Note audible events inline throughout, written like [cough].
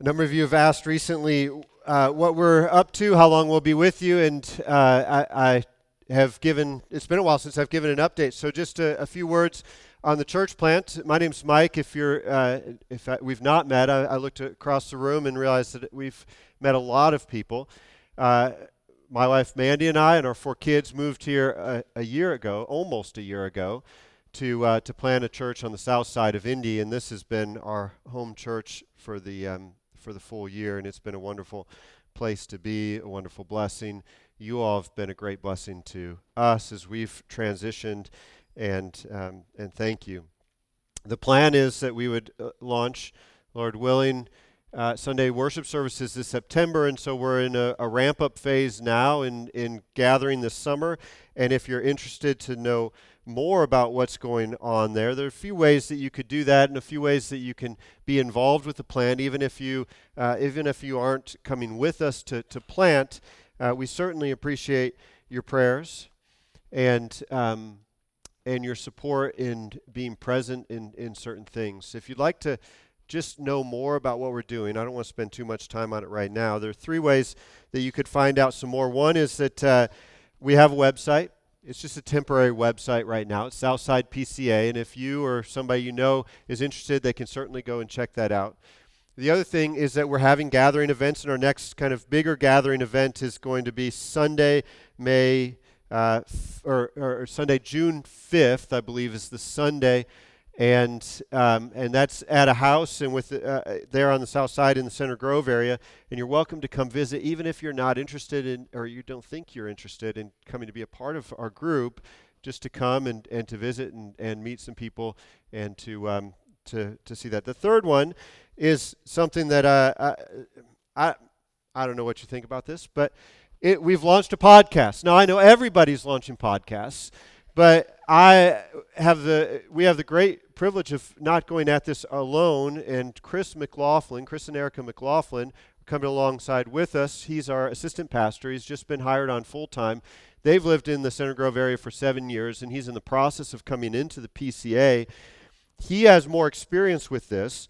A number of you have asked recently uh, what we're up to, how long we'll be with you, and uh, I, I, have given, it's been a while since I've given an update. So, just a, a few words on the church plant. My name's Mike. If you're, uh, if I, we've not met, I, I, looked across the room and realized that we've met a lot of people. Uh, my wife Mandy and I and our four kids moved here a, a year ago, almost a year ago, to uh, to plant a church on the south side of Indy, and this has been our home church for the um, for the full year, and it's been a wonderful place to be, a wonderful blessing. You all have been a great blessing to us as we've transitioned, and um, and thank you. The plan is that we would uh, launch, Lord willing, uh, Sunday worship services this September, and so we're in a, a ramp up phase now in in gathering this summer. And if you're interested to know more about what's going on there. There are a few ways that you could do that, and a few ways that you can be involved with the plant, even if you uh, even if you aren't coming with us to to plant. Uh, we certainly appreciate your prayers and um, and your support in being present in in certain things. If you'd like to just know more about what we're doing, I don't want to spend too much time on it right now. There are three ways that you could find out some more. One is that uh, we have a website it's just a temporary website right now. It's Southside PCA, and if you or somebody you know is interested, they can certainly go and check that out. The other thing is that we're having gathering events, and our next kind of bigger gathering event is going to be Sunday, May, uh, or, or Sunday, June 5th, I believe, is the Sunday and um, and that's at a house and with uh, there on the south side in the Center Grove area. And you're welcome to come visit, even if you're not interested in or you don't think you're interested in coming to be a part of our group. Just to come and, and to visit and, and meet some people and to um, to to see that. The third one is something that uh, I, I I don't know what you think about this, but it, we've launched a podcast. Now I know everybody's launching podcasts, but I have the we have the great privilege of not going at this alone. And Chris McLaughlin, Chris and Erica McLaughlin, coming alongside with us. He's our assistant pastor. He's just been hired on full time. They've lived in the Center Grove area for seven years, and he's in the process of coming into the PCA. He has more experience with this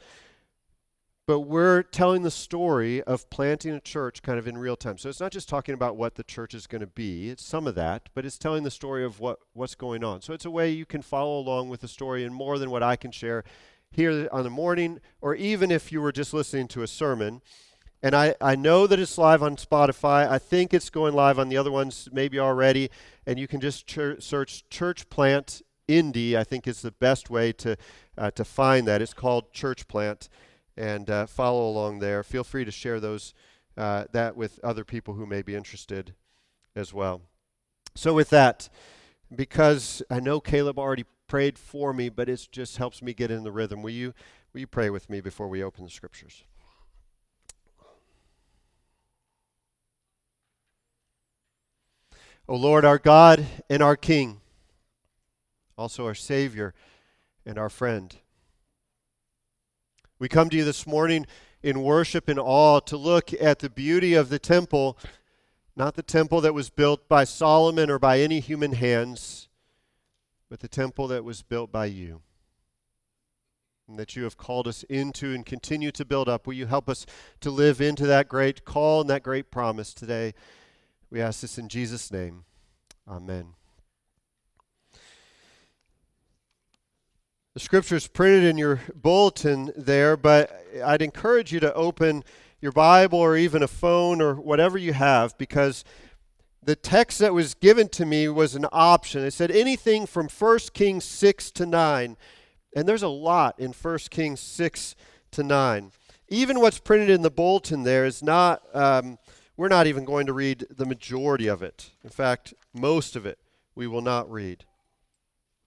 but we're telling the story of planting a church kind of in real time. So it's not just talking about what the church is going to be, it's some of that, but it's telling the story of what, what's going on. So it's a way you can follow along with the story and more than what I can share here on the morning, or even if you were just listening to a sermon. And I, I know that it's live on Spotify. I think it's going live on the other ones maybe already. And you can just ch- search Church Plant Indy, I think is the best way to, uh, to find that. It's called Church Plant and uh, follow along there. Feel free to share those uh, that with other people who may be interested as well. So with that, because I know Caleb already prayed for me, but it just helps me get in the rhythm. Will you will you pray with me before we open the scriptures? O Lord, our God and our King, also our Savior and our friend. We come to you this morning in worship and awe to look at the beauty of the temple, not the temple that was built by Solomon or by any human hands, but the temple that was built by you. And that you have called us into and continue to build up. Will you help us to live into that great call and that great promise today? We ask this in Jesus' name. Amen. The scripture is printed in your bulletin there, but I'd encourage you to open your Bible or even a phone or whatever you have because the text that was given to me was an option. It said anything from 1 Kings 6 to 9. And there's a lot in 1 Kings 6 to 9. Even what's printed in the bulletin there is not, um, we're not even going to read the majority of it. In fact, most of it we will not read.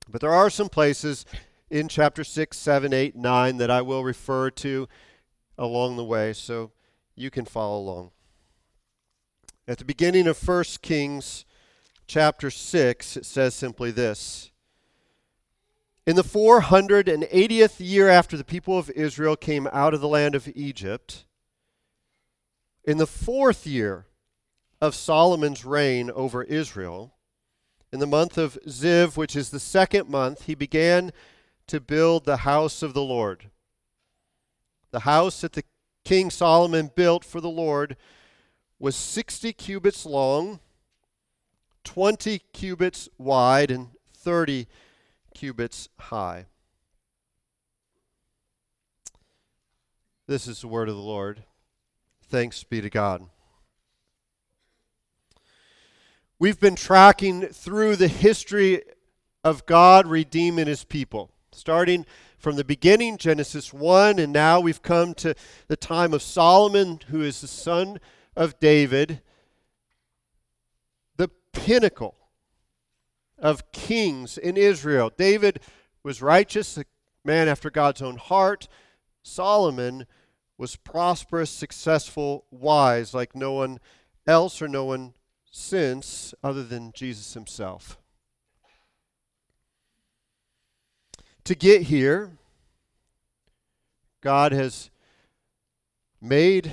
But there are some places in chapter 6, 7, 8, 9 that I will refer to along the way, so you can follow along. At the beginning of 1 Kings chapter 6, it says simply this In the 480th year after the people of Israel came out of the land of Egypt, in the fourth year of Solomon's reign over Israel, in the month of Ziv, which is the second month, he began to build the house of the Lord, the house that the King Solomon built for the Lord was 60 cubits long, 20 cubits wide, and 30 cubits high. This is the word of the Lord. Thanks be to God. We've been tracking through the history of God redeeming his people, starting from the beginning, Genesis 1, and now we've come to the time of Solomon, who is the son of David, the pinnacle of kings in Israel. David was righteous, a man after God's own heart. Solomon was prosperous, successful, wise, like no one else or no one since other than Jesus himself. To get here, God has made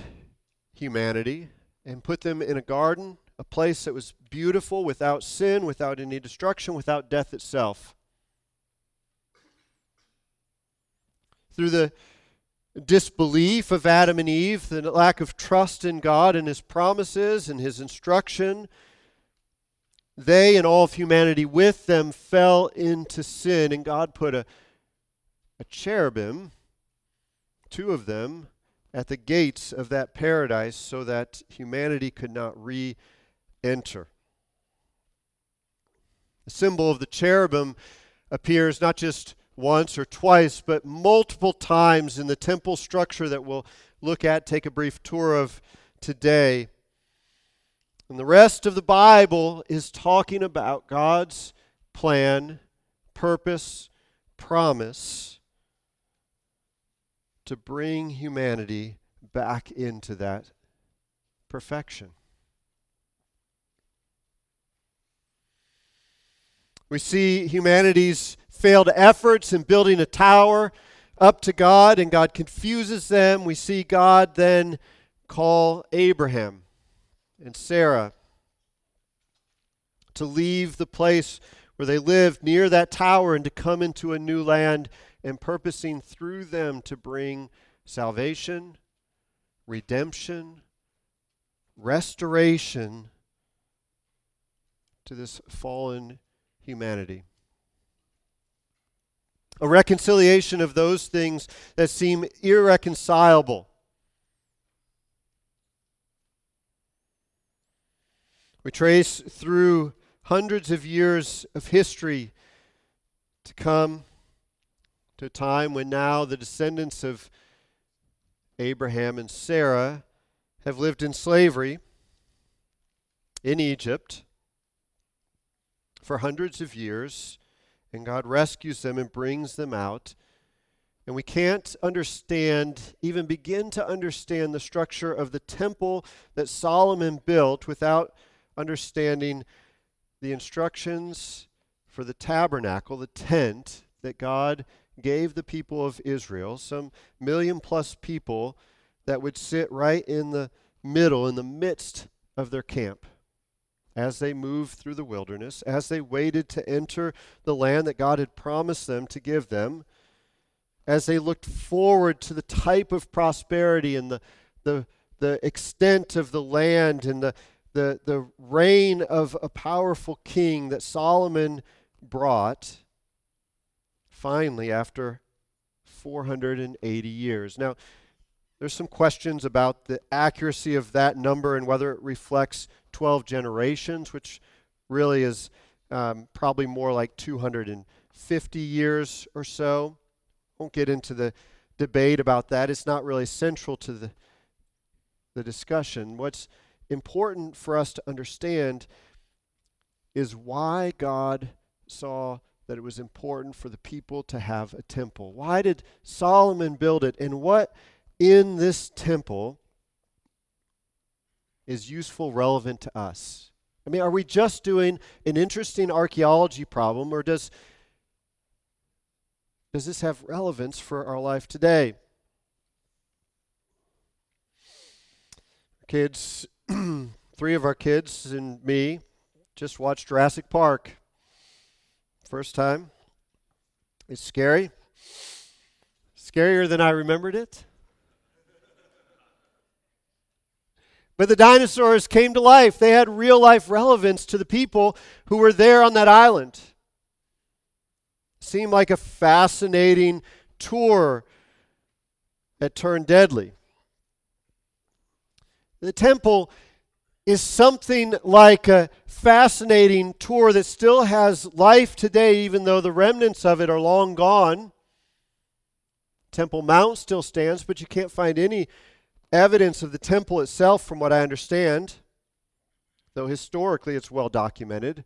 humanity and put them in a garden, a place that was beautiful, without sin, without any destruction, without death itself. Through the disbelief of Adam and Eve, the lack of trust in God and His promises and His instruction, they and all of humanity with them fell into sin, and God put a, a cherubim, two of them, at the gates of that paradise so that humanity could not re enter. The symbol of the cherubim appears not just once or twice, but multiple times in the temple structure that we'll look at, take a brief tour of today. And the rest of the Bible is talking about God's plan, purpose, promise to bring humanity back into that perfection. We see humanity's failed efforts in building a tower up to God, and God confuses them. We see God then call Abraham and Sarah to leave the place where they lived near that tower and to come into a new land and purposing through them to bring salvation, redemption, restoration to this fallen humanity a reconciliation of those things that seem irreconcilable. We trace through hundreds of years of history to come to a time when now the descendants of Abraham and Sarah have lived in slavery in Egypt for hundreds of years and God rescues them and brings them out. And we can't understand, even begin to understand the structure of the temple that Solomon built without understanding the instructions for the tabernacle, the tent that God gave the people of Israel, some million plus people that would sit right in the middle, in the midst of their camp as they moved through the wilderness, as they waited to enter the land that God had promised them to give them, as they looked forward to the type of prosperity and the, the, the extent of the land and the, the, the reign of a powerful king that Solomon brought, finally, after 480 years. Now, there's some questions about the accuracy of that number and whether it reflects 12 generations, which really is um, probably more like 250 years or so. Won't get into the debate about that. It's not really central to the, the discussion. What's important for us to understand is why God saw that it was important for the people to have a temple. Why did Solomon build it? And what in this temple is useful, relevant to us? I mean, are we just doing an interesting archaeology problem, or does, does this have relevance for our life today? Kids, [clears throat] three of our kids and me just watched Jurassic Park. First time. It's scary. Scarier than I remembered it. But the dinosaurs came to life. They had real life relevance to the people who were there on that island. Seemed like a fascinating tour that turned deadly. The temple is something like a fascinating tour that still has life today, even though the remnants of it are long gone. Temple Mount still stands, but you can't find any evidence of the temple itself, from what I understand, though historically it's well documented.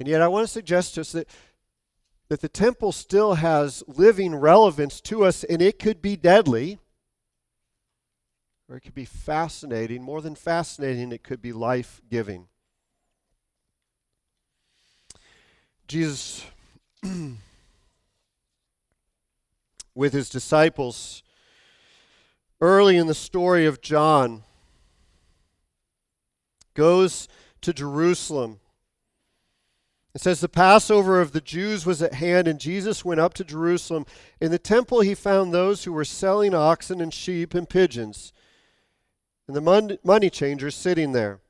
And yet, I want to suggest to us that, that the temple still has living relevance to us, and it could be deadly, or it could be fascinating. More than fascinating, it could be life giving. Jesus, [clears throat] with his disciples, early in the story of John, goes to Jerusalem. It says, The Passover of the Jews was at hand, and Jesus went up to Jerusalem. In the temple, he found those who were selling oxen and sheep and pigeons, and the money changers sitting there.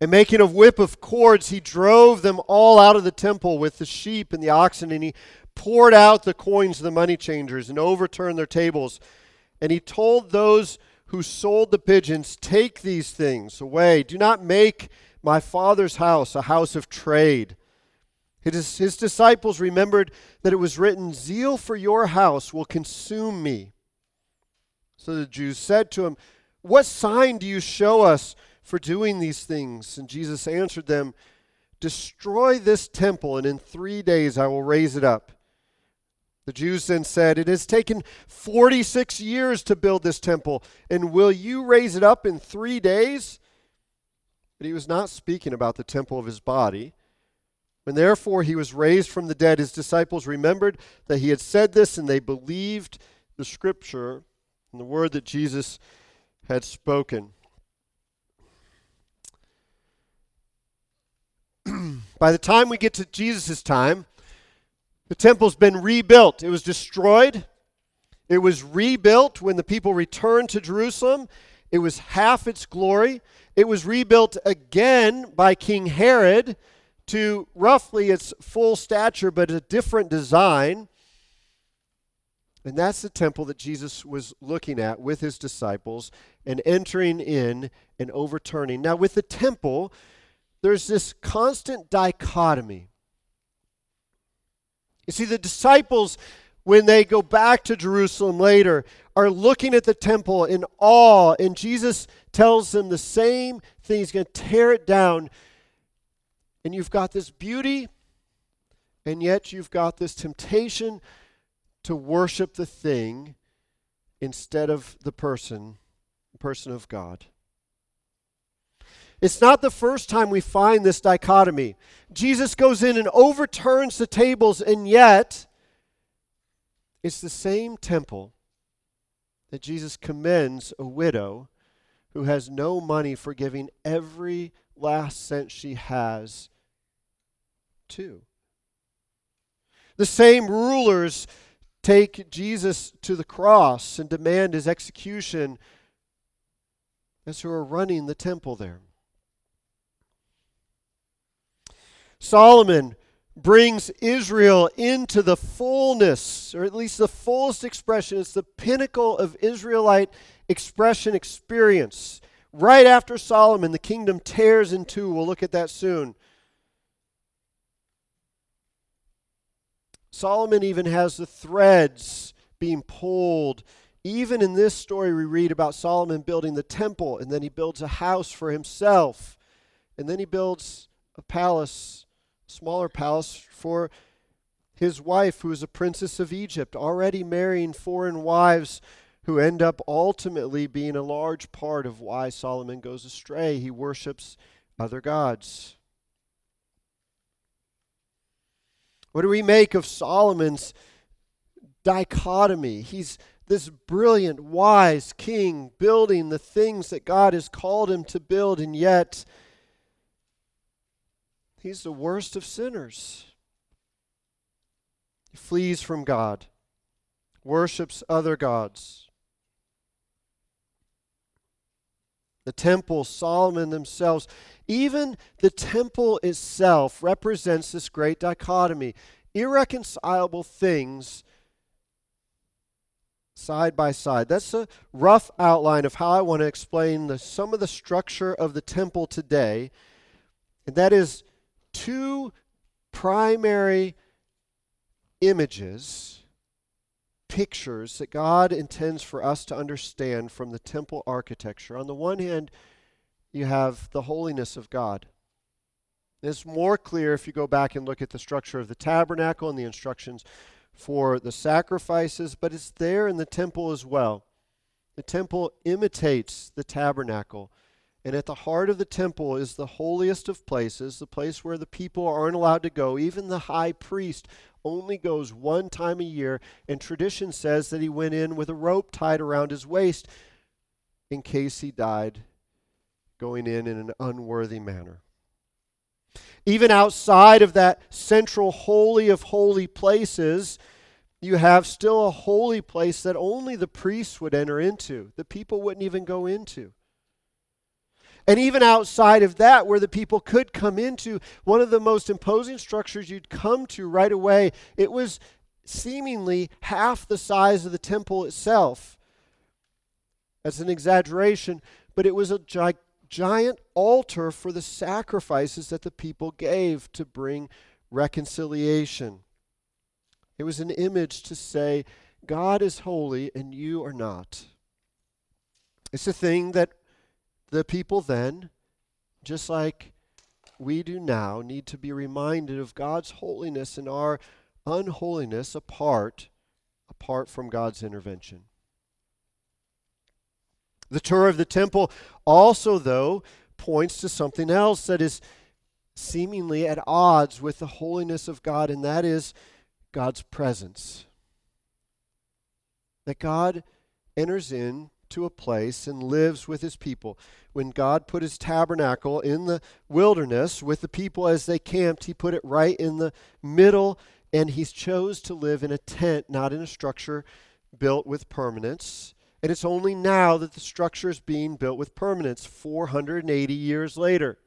And making a whip of cords, he drove them all out of the temple with the sheep and the oxen, and he poured out the coins of the money changers and overturned their tables. And he told those who sold the pigeons, Take these things away. Do not make my father's house a house of trade. His, his disciples remembered that it was written, Zeal for your house will consume me. So the Jews said to him, What sign do you show us for doing these things? And Jesus answered them, Destroy this temple, and in three days I will raise it up. The Jews then said, It has taken 46 years to build this temple, and will you raise it up in three days? But he was not speaking about the temple of his body. When therefore he was raised from the dead, his disciples remembered that he had said this, and they believed the scripture and the word that Jesus had spoken. [clears throat] By the time we get to Jesus' time, the temple's been rebuilt. It was destroyed. It was rebuilt when the people returned to Jerusalem. It was half its glory. It was rebuilt again by King Herod to roughly its full stature, but a different design. And that's the temple that Jesus was looking at with his disciples and entering in and overturning. Now, with the temple, there's this constant dichotomy you see, the disciples, when they go back to Jerusalem later, are looking at the temple in awe, and Jesus tells them the same thing. He's going to tear it down. And you've got this beauty, and yet you've got this temptation to worship the thing instead of the person, person of God. It's not the first time we find this dichotomy. Jesus goes in and overturns the tables, and yet it's the same temple that Jesus commends a widow who has no money for giving every last cent she has to. The same rulers take Jesus to the cross and demand his execution as who are running the temple there. Solomon brings Israel into the fullness, or at least the fullest expression. It's the pinnacle of Israelite expression experience. Right after Solomon, the kingdom tears in two. We'll look at that soon. Solomon even has the threads being pulled. Even in this story, we read about Solomon building the temple, and then he builds a house for himself, and then he builds a palace smaller palace for his wife, who is a princess of Egypt, already marrying foreign wives who end up ultimately being a large part of why Solomon goes astray. He worships other gods. What do we make of Solomon's dichotomy? He's this brilliant, wise king building the things that God has called him to build, and yet He's the worst of sinners. He flees from God, worships other gods. the temple, Solomon themselves. Even the temple itself represents this great dichotomy irreconcilable things side by side. That's a rough outline of how I want to explain the, some of the structure of the temple today. And that is two primary images, pictures that God intends for us to understand from the temple architecture. On the one hand, you have the holiness of God. It's more clear if you go back and look at the structure of the tabernacle and the instructions for the sacrifices, but it's there in the temple as well. The temple imitates the tabernacle. And at the heart of the temple is the holiest of places, the place where the people aren't allowed to go. Even the high priest only goes one time a year, and tradition says that he went in with a rope tied around his waist in case he died going in in an unworthy manner. Even outside of that central holy of holy places, you have still a holy place that only the priests would enter into. The people wouldn't even go into. And even outside of that, where the people could come into, one of the most imposing structures you'd come to right away, it was seemingly half the size of the temple itself. That's an exaggeration, but it was a gi- giant altar for the sacrifices that the people gave to bring reconciliation. It was an image to say, God is holy and you are not. It's a thing that the people then, just like we do now, need to be reminded of God's holiness and our unholiness apart apart from God's intervention. The tour of the temple also, though, points to something else that is seemingly at odds with the holiness of God, and that is God's presence. That God enters in to a place and lives with his people. When God put his tabernacle in the wilderness with the people as they camped, he put it right in the middle, and he chose to live in a tent, not in a structure built with permanence. And it's only now that the structure is being built with permanence, 480 years later.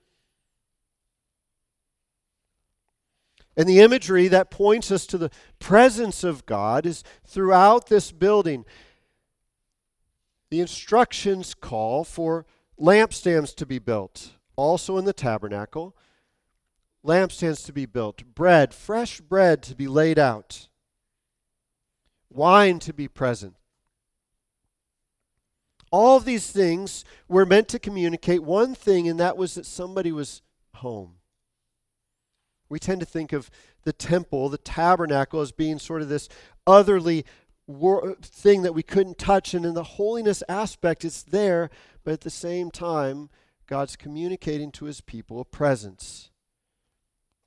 And the imagery that points us to the presence of God is throughout this building. The instructions call for lampstands to be built, also in the tabernacle. Lampstands to be built, bread, fresh bread to be laid out, wine to be present, all of these things were meant to communicate one thing, and that was that somebody was home. We tend to think of the temple, the tabernacle, as being sort of this otherly thing that we couldn't touch. And in the holiness aspect, it's there, but at the same time, God's communicating to his people a presence,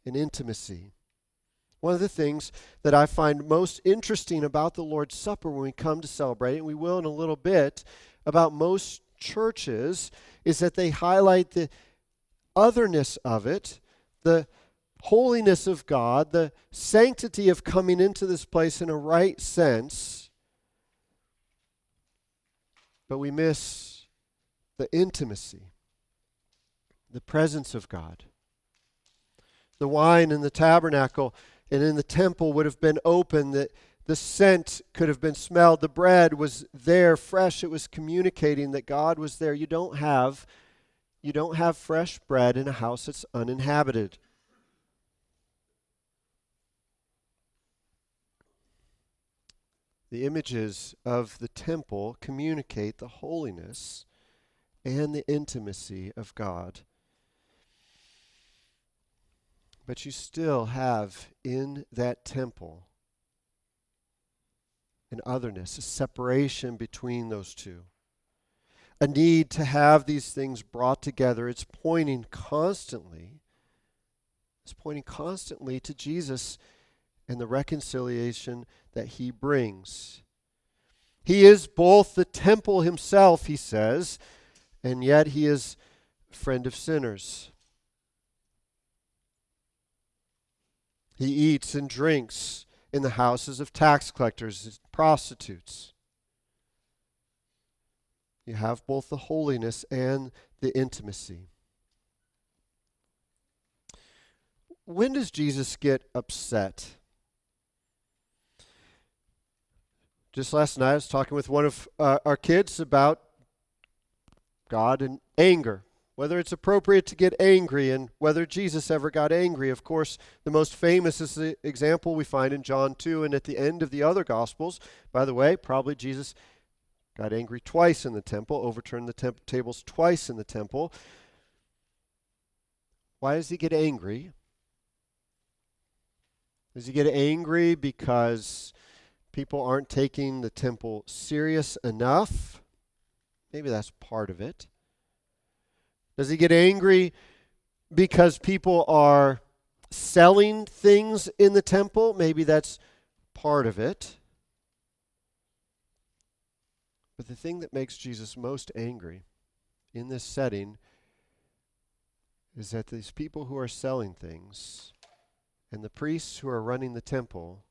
an intimacy. One of the things that I find most interesting about the Lord's Supper when we come to celebrate it, and we will in a little bit, about most churches is that they highlight the otherness of it, the holiness of God, the sanctity of coming into this place in a right sense, but we miss the intimacy, the presence of God. The wine in the tabernacle and in the temple would have been open that the scent could have been smelled. The bread was there, fresh. It was communicating that God was there. You don't have you don't have fresh bread in a house that's uninhabited. The images of the temple communicate the holiness and the intimacy of God. But you still have in that temple an otherness, a separation between those two. A need to have these things brought together. It's pointing constantly, it's pointing constantly to Jesus and the reconciliation that he brings. He is both the temple himself, he says, and yet he is friend of sinners. He eats and drinks in the houses of tax collectors and prostitutes. You have both the holiness and the intimacy. When does Jesus get upset? Just last night, I was talking with one of uh, our kids about God and anger, whether it's appropriate to get angry and whether Jesus ever got angry. Of course, the most famous is the example we find in John 2 and at the end of the other Gospels. By the way, probably Jesus got angry twice in the temple, overturned the temp- tables twice in the temple. Why does he get angry? Does he get angry because people aren't taking the temple serious enough. Maybe that's part of it. Does he get angry because people are selling things in the temple? Maybe that's part of it. But the thing that makes Jesus most angry in this setting is that these people who are selling things and the priests who are running the temple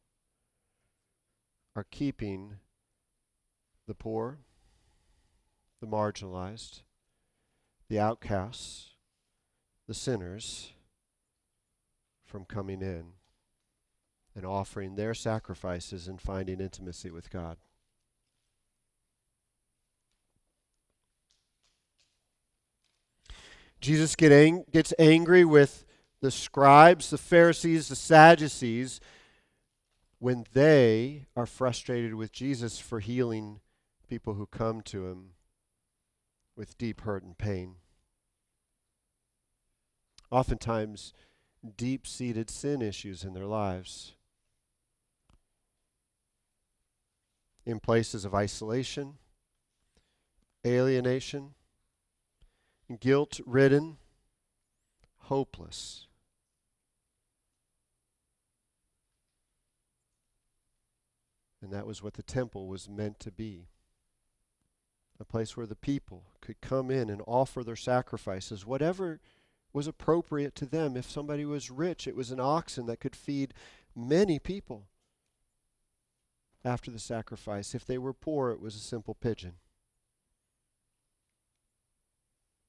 are keeping the poor, the marginalized, the outcasts, the sinners from coming in and offering their sacrifices and finding intimacy with God. Jesus get ang- gets angry with the scribes, the Pharisees, the Sadducees when they are frustrated with Jesus for healing people who come to him with deep hurt and pain. Oftentimes, deep seated sin issues in their lives. In places of isolation, alienation, guilt ridden, hopeless. And that was what the temple was meant to be a place where the people could come in and offer their sacrifices, whatever was appropriate to them. If somebody was rich, it was an oxen that could feed many people after the sacrifice. If they were poor, it was a simple pigeon.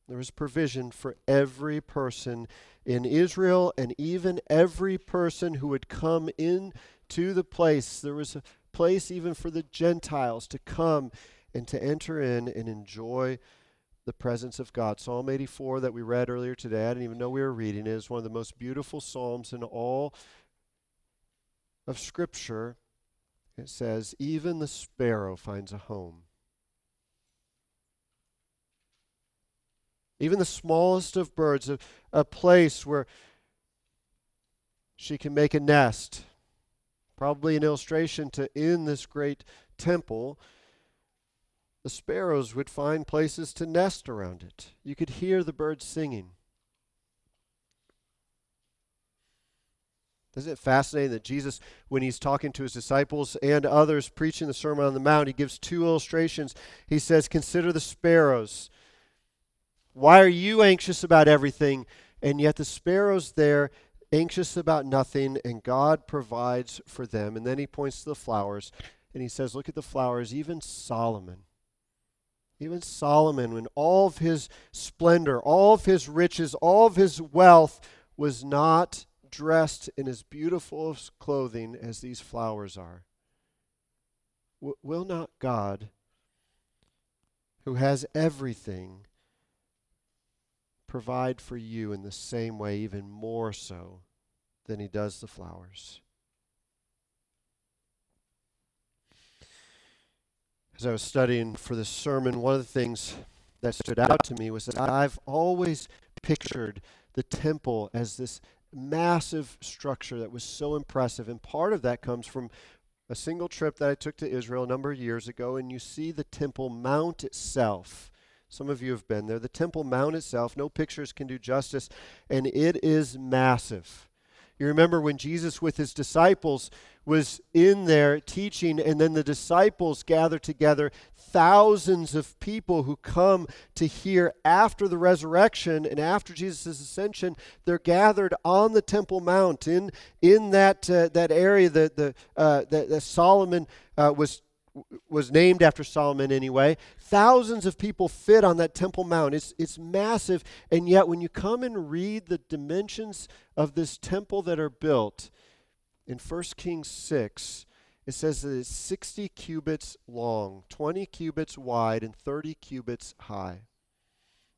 There was provision for every person in Israel and even every person who would come in to the place. There was a place even for the Gentiles to come and to enter in and enjoy the presence of God. Psalm 84 that we read earlier today, I didn't even know we were reading it, is one of the most beautiful psalms in all of Scripture. It says, Even the sparrow finds a home. Even the smallest of birds, a, a place where she can make a nest Probably an illustration to in this great temple, the sparrows would find places to nest around it. You could hear the birds singing. Isn't it fascinating that Jesus, when he's talking to his disciples and others preaching the Sermon on the Mount, he gives two illustrations. He says, Consider the sparrows. Why are you anxious about everything? And yet the sparrows there anxious about nothing, and God provides for them. And then he points to the flowers, and he says, Look at the flowers, even Solomon. Even Solomon, when all of his splendor, all of his riches, all of his wealth was not dressed in as beautiful clothing as these flowers are. W- will not God, who has everything, provide for you in the same way, even more so than he does the flowers. As I was studying for this sermon, one of the things that stood out to me was that I've always pictured the temple as this massive structure that was so impressive. And part of that comes from a single trip that I took to Israel a number of years ago, and you see the Temple Mount itself some of you have been there. The Temple Mount itself, no pictures can do justice, and it is massive. You remember when Jesus with his disciples was in there teaching, and then the disciples gather together thousands of people who come to hear after the resurrection and after Jesus' ascension. They're gathered on the Temple Mount in, in that, uh, that area that, the, uh, that, that Solomon uh, was was named after Solomon anyway. Thousands of people fit on that Temple Mount. It's, it's massive. And yet, when you come and read the dimensions of this temple that are built in 1 Kings 6, it says that it's 60 cubits long, 20 cubits wide, and 30 cubits high.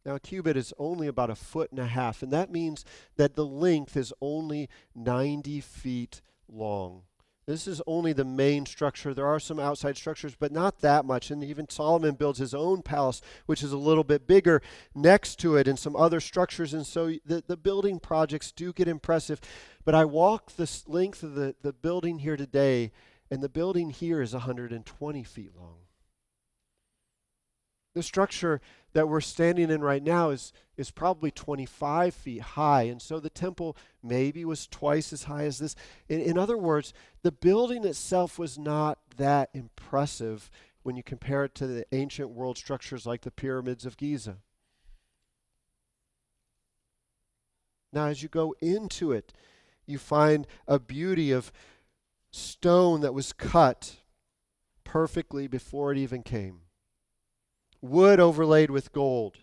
Now, a cubit is only about a foot and a half, and that means that the length is only 90 feet long. This is only the main structure. There are some outside structures, but not that much. And even Solomon builds his own palace, which is a little bit bigger next to it, and some other structures. And so the, the building projects do get impressive. But I walk the length of the, the building here today, and the building here is 120 feet long. The structure that we're standing in right now is, is probably 25 feet high. And so the temple maybe was twice as high as this. In, in other words, the building itself was not that impressive when you compare it to the ancient world structures like the pyramids of Giza. Now, as you go into it, you find a beauty of stone that was cut perfectly before it even came wood overlaid with gold,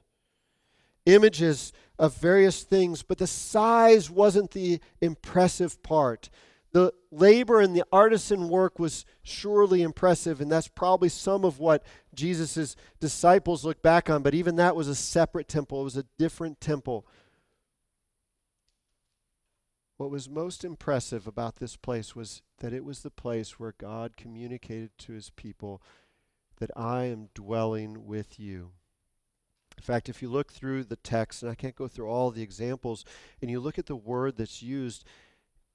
images of various things, but the size wasn't the impressive part. The labor and the artisan work was surely impressive, and that's probably some of what Jesus' disciples look back on, but even that was a separate temple, it was a different temple. What was most impressive about this place was that it was the place where God communicated to his people that I am dwelling with you. In fact, if you look through the text, and I can't go through all the examples, and you look at the word that's used,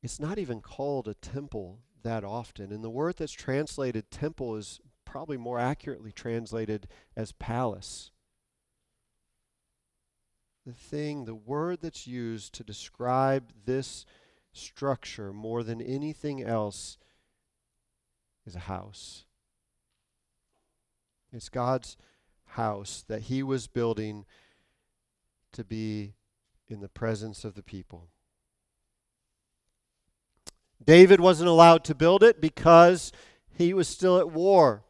it's not even called a temple that often. And the word that's translated temple is probably more accurately translated as palace. The thing, the word that's used to describe this structure more than anything else is a house. It's God's house that he was building to be in the presence of the people. David wasn't allowed to build it because he was still at war.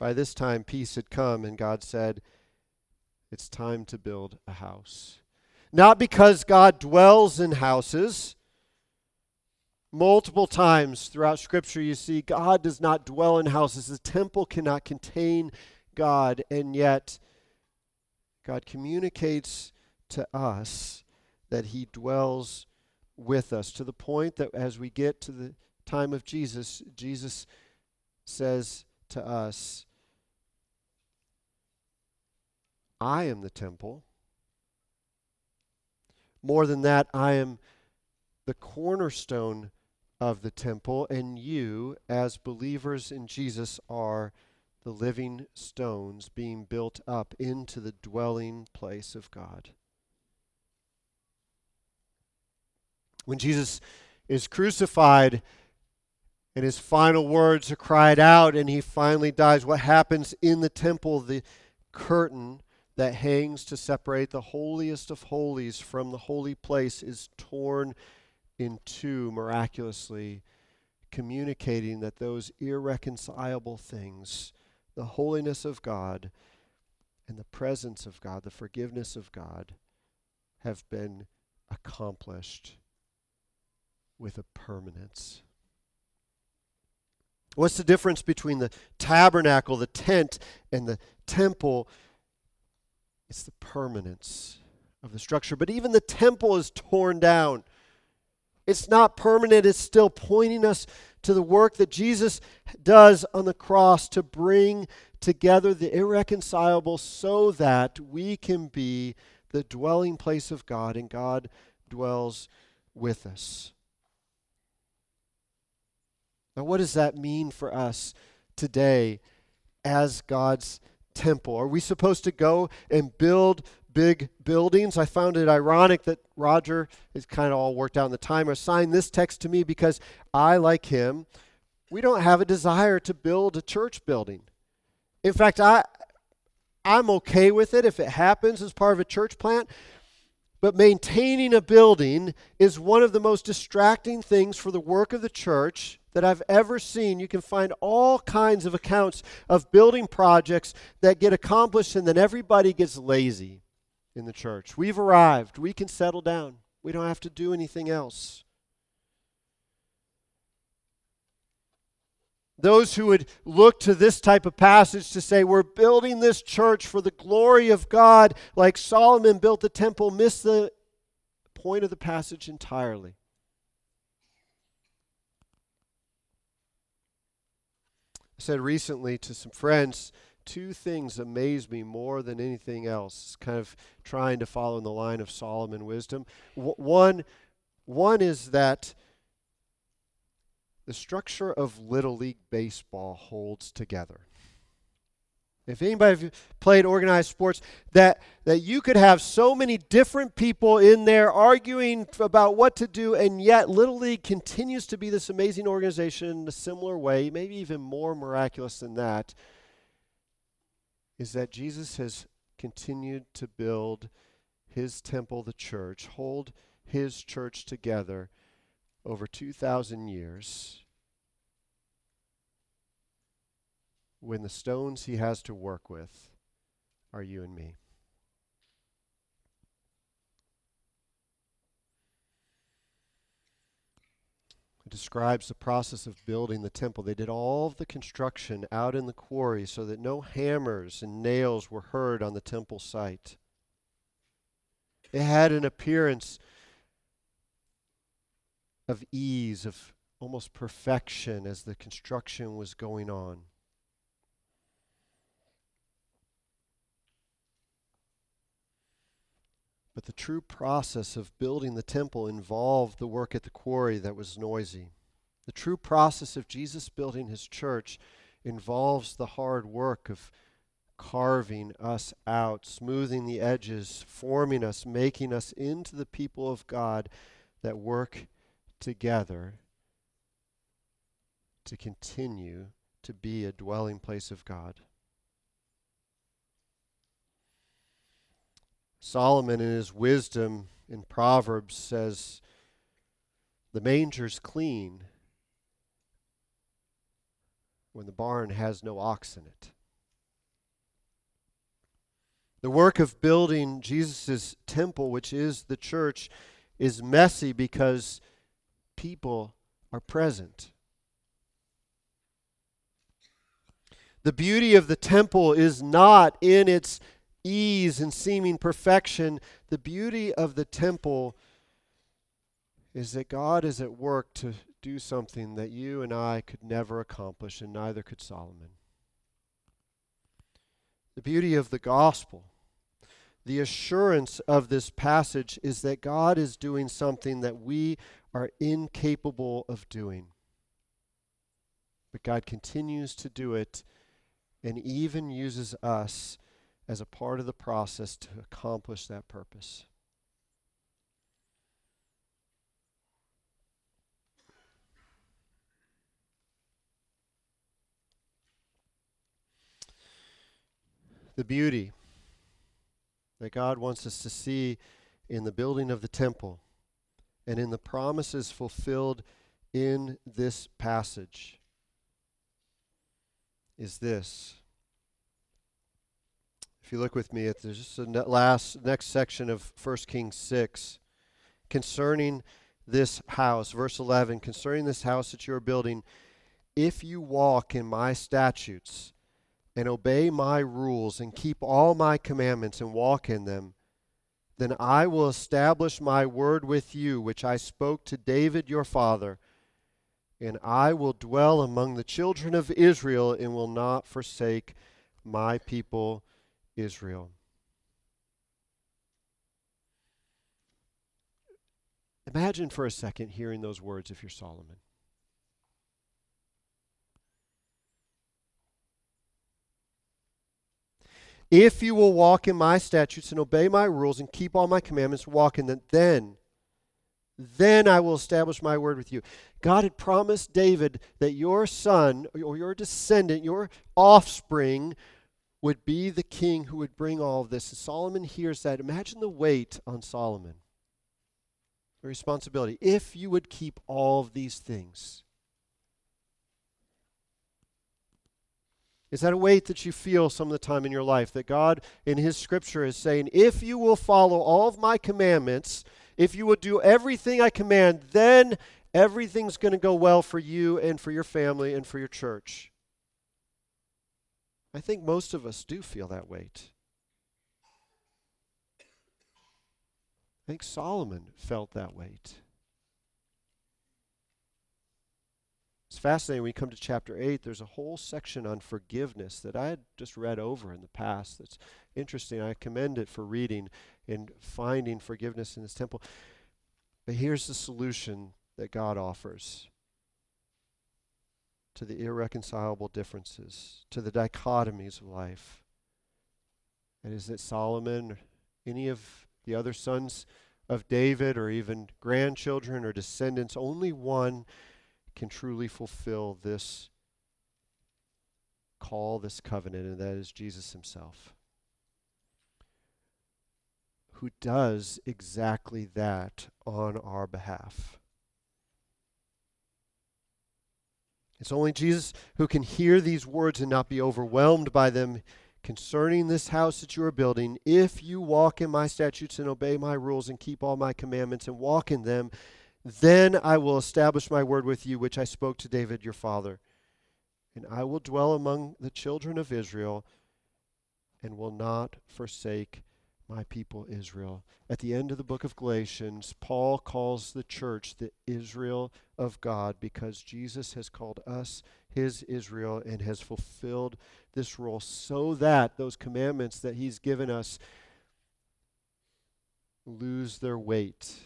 By this time, peace had come, and God said, It's time to build a house. Not because God dwells in houses, Multiple times throughout Scripture, you see God does not dwell in houses. The temple cannot contain God, and yet God communicates to us that He dwells with us to the point that as we get to the time of Jesus, Jesus says to us, I am the temple. More than that, I am the cornerstone of the temple, and you, as believers in Jesus, are the living stones being built up into the dwelling place of God. When Jesus is crucified and his final words are cried out and he finally dies, what happens in the temple? The curtain that hangs to separate the holiest of holies from the holy place is torn in two miraculously, communicating that those irreconcilable things, the holiness of God and the presence of God, the forgiveness of God, have been accomplished with a permanence. What's the difference between the tabernacle, the tent, and the temple? It's the permanence of the structure. But even the temple is torn down. It's not permanent, it's still pointing us to the work that Jesus does on the cross to bring together the irreconcilable so that we can be the dwelling place of God and God dwells with us. Now, what does that mean for us today as God's temple? Are we supposed to go and build big buildings. I found it ironic that Roger is kind of all worked out in the time assigned this text to me because I, like him, we don't have a desire to build a church building. In fact, I I'm okay with it if it happens as part of a church plant. But maintaining a building is one of the most distracting things for the work of the church that I've ever seen. You can find all kinds of accounts of building projects that get accomplished and then everybody gets lazy in the church. We've arrived. We can settle down. We don't have to do anything else. Those who would look to this type of passage to say, we're building this church for the glory of God, like Solomon built the temple, miss the point of the passage entirely. I said recently to some friends, two things amaze me more than anything else, kind of trying to follow in the line of Solomon wisdom. One, one is that the structure of Little League Baseball holds together. If anybody played organized sports, that, that you could have so many different people in there arguing about what to do, and yet Little League continues to be this amazing organization in a similar way, maybe even more miraculous than that, is that Jesus has continued to build his temple, the church, hold his church together over 2,000 years when the stones he has to work with are you and me. It describes the process of building the temple. They did all of the construction out in the quarry so that no hammers and nails were heard on the temple site. It had an appearance of ease, of almost perfection as the construction was going on. But the true process of building the temple involved the work at the quarry that was noisy. The true process of Jesus building his church involves the hard work of carving us out, smoothing the edges, forming us, making us into the people of God that work together to continue to be a dwelling place of God. Solomon, in his wisdom in Proverbs, says, The manger's clean when the barn has no ox in it. The work of building Jesus' temple, which is the church, is messy because people are present. The beauty of the temple is not in its ease and seeming perfection. The beauty of the temple is that God is at work to do something that you and I could never accomplish, and neither could Solomon. The beauty of the gospel, the assurance of this passage is that God is doing something that we are incapable of doing. But God continues to do it and even uses us as a part of the process to accomplish that purpose. The beauty that God wants us to see in the building of the temple and in the promises fulfilled in this passage is this. If you look with me at this last next section of 1 Kings 6 concerning this house, verse 11, concerning this house that you are building, if you walk in my statutes and obey my rules and keep all my commandments and walk in them, then I will establish my word with you, which I spoke to David your father and I will dwell among the children of Israel and will not forsake my people Israel. Imagine for a second hearing those words if you're Solomon. If you will walk in my statutes and obey my rules and keep all my commandments, walk in them, then then I will establish my word with you. God had promised David that your son or your descendant, your offspring, would be the king who would bring all of this. And Solomon hears that. Imagine the weight on Solomon. The responsibility. If you would keep all of these things. Is that a weight that you feel some of the time in your life? That God in His Scripture is saying, if you will follow all of my commandments, if you will do everything I command, then everything's going to go well for you and for your family and for your church. I think most of us do feel that weight. I think Solomon felt that weight. It's fascinating when you come to chapter 8, there's a whole section on forgiveness that I had just read over in the past. That's interesting. I commend it for reading and finding forgiveness in this temple. But here's the solution that God offers to the irreconcilable differences, to the dichotomies of life. And is that Solomon, any of the other sons of David, or even grandchildren or descendants, only one can truly fulfill this call, this covenant, and that is Jesus himself, who does exactly that on our behalf. It's only Jesus who can hear these words and not be overwhelmed by them concerning this house that you are building. If you walk in my statutes and obey my rules and keep all my commandments and walk in them, then I will establish my word with you, which I spoke to David your father. And I will dwell among the children of Israel and will not forsake my people Israel. At the end of the book of Galatians, Paul calls the church the Israel of God because Jesus has called us his Israel and has fulfilled this role so that those commandments that he's given us lose their weight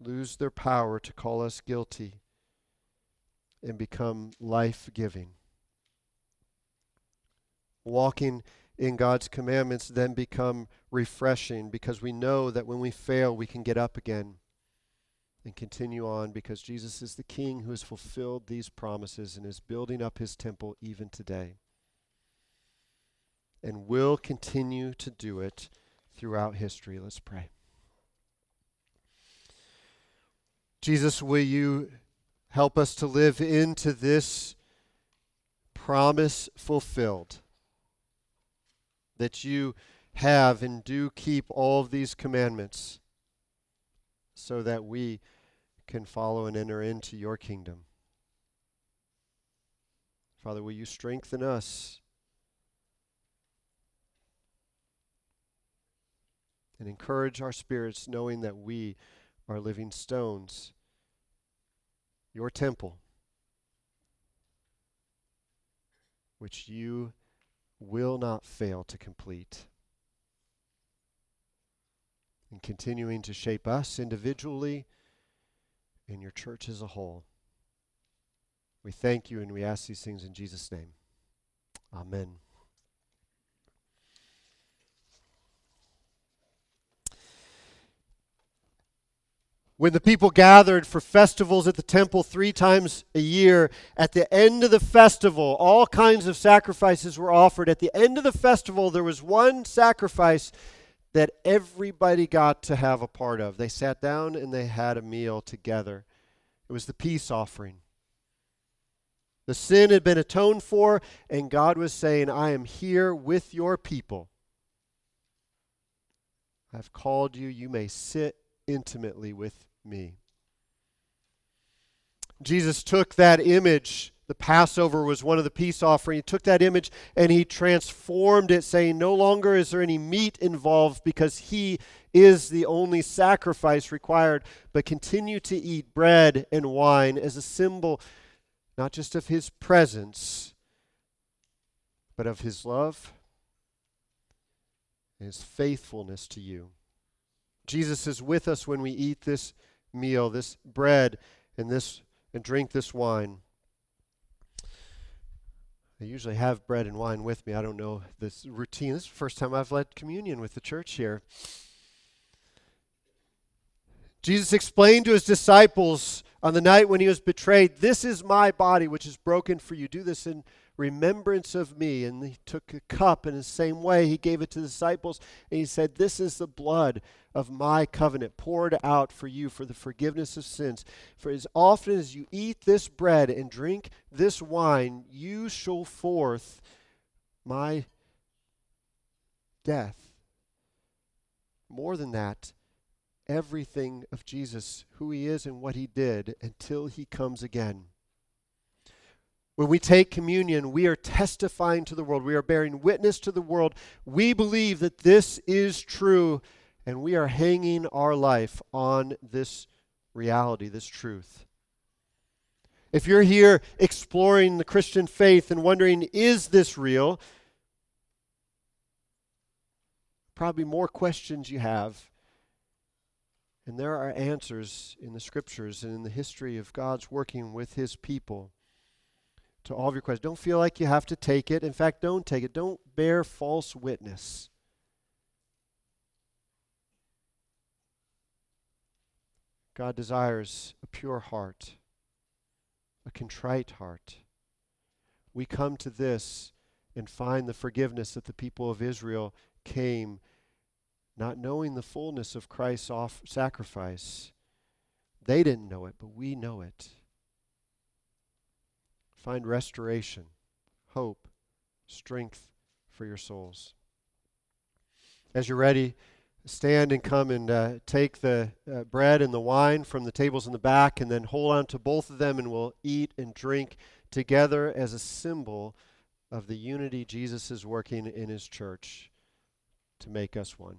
lose their power to call us guilty and become life giving. Walking in God's commandments then become refreshing because we know that when we fail, we can get up again and continue on because Jesus is the King who has fulfilled these promises and is building up his temple even today and will continue to do it throughout history. Let's pray. Jesus, will you help us to live into this promise fulfilled? That you have and do keep all of these commandments so that we can follow and enter into your kingdom. Father, will you strengthen us and encourage our spirits, knowing that we are living stones. Your temple, which you will not fail to complete. And continuing to shape us individually and your church as a whole. We thank you and we ask these things in Jesus' name. Amen. When the people gathered for festivals at the temple three times a year, at the end of the festival, all kinds of sacrifices were offered. At the end of the festival, there was one sacrifice that everybody got to have a part of. They sat down and they had a meal together. It was the peace offering. The sin had been atoned for, and God was saying, I am here with your people. I've called you. You may sit intimately with me. Jesus took that image. The Passover was one of the peace offerings. He took that image and he transformed it, saying, No longer is there any meat involved because he is the only sacrifice required, but continue to eat bread and wine as a symbol not just of his presence, but of his love and his faithfulness to you. Jesus is with us when we eat this meal, this bread and this and drink this wine. I usually have bread and wine with me. I don't know this routine. This is the first time I've led communion with the church here. Jesus explained to his disciples on the night when he was betrayed, This is my body, which is broken for you. Do this in remembrance of me. And he took a cup in the same way. He gave it to the disciples and he said, This is the blood of my covenant poured out for you for the forgiveness of sins. For as often as you eat this bread and drink this wine, you show forth my death. More than that, everything of Jesus, who he is and what he did, until he comes again. When we take communion, we are testifying to the world. We are bearing witness to the world. We believe that this is true, and we are hanging our life on this reality, this truth. If you're here exploring the Christian faith and wondering, is this real? Probably more questions you have and there are answers in the scriptures and in the history of God's working with his people to all of your questions. Don't feel like you have to take it. In fact, don't take it. Don't bear false witness. God desires a pure heart, a contrite heart. We come to this and find the forgiveness that the people of Israel came not knowing the fullness of Christ's sacrifice. They didn't know it, but we know it. Find restoration, hope, strength for your souls. As you're ready, stand and come and uh, take the uh, bread and the wine from the tables in the back, and then hold on to both of them, and we'll eat and drink together as a symbol of the unity Jesus is working in his church to make us one.